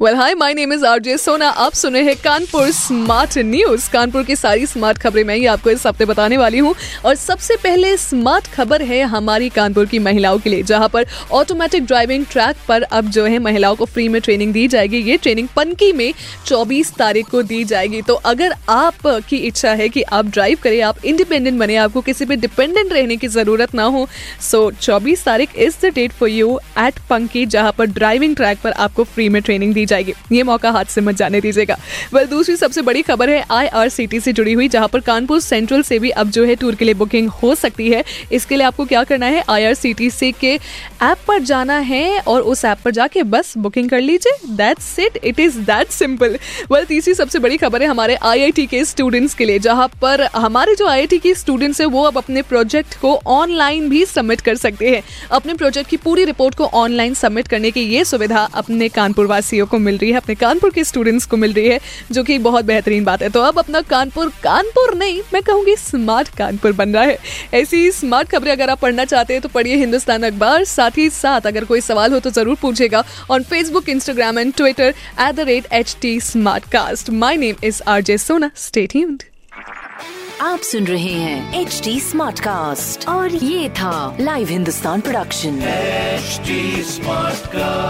well hi my name is RJ Sona आप सुने हैं कानपुर स्मार्ट न्यूज़ कानपुर की सारी स्मार्ट खबरें मैं ही आपको इस हफ़्ते बताने वाली हूँ। और सबसे पहले स्मार्ट खबर है हमारी कानपुर की महिलाओं के लिए, जहाँ पर ऑटोमेटिक ड्राइविंग ट्रैक पर अब जो है महिलाओं को फ्री में ट्रेनिंग दी जाएगी। ये ट्रेनिंग पनकी में 24 तारीख को दी जाएगी। तो अगर आप की इच्छा है कि आप ड्राइव करें, आप इंडिपेंडेंट बने, आपको किसी पर डिपेंडेंट रहने की ज़रूरत ना हो सो चौबीस तारीख is the date for you at Panki जहाँ पर ड्राइविंग ट्रैक पर आपको फ्री में ट्रेनिंग दी जाएगी। ये मौका हाथ से मत जाने दीजिएगा। वेल दूसरी सबसे बड़ी खबर है आई से जुड़ी हुई, जहाँ पर कानपुर सेंट्रल से भी अब जो है टूर के लिए बुकिंग हो सकती है। इसके लिए आपको क्या करना है? आईआरसीटीसी के ऐप पर जाना है और उस ऐप पर जाके बस बुकिंग कर लीजिए। That's it it is that simple well तीसरी सबसे बड़ी खबर है हमारे आईआईटी के स्टूडेंट्स के लिए, जहाँ पर हमारे जो आईआईटी के स्टूडेंट्स है, वो अब अपने प्रोजेक्ट को ऑनलाइन भी सबमिट कर सकते हैं। अपने प्रोजेक्ट की पूरी रिपोर्ट को ऑनलाइन सबमिट करने की ये सुविधा अपने कानपुर वासियों को मिल रही है अपने कानपुर के स्टूडेंट्स को मिल रही है जो कि बहुत बेहतरीन बात है। तो अब अपना कानपुर कानपुर नहीं मैं कहूँगी स्मार्ट कानपुर बन रहा है। ऐसी स्मार्ट खबरें अगर आप पढ़ना चाहते हैं तो पढ़िए हिंदुस्तान अखबार साथ ही साथ अगर कोई सवाल हो तो ज़रूर पूछेगा on Facebook Instagram and Twitter at the rate H T smart cast my name is R J Sona stay tuned आप सुन रहे हैं एच डी स्मार्ट कास्ट और ये था live Hindustan production HD Smartcast.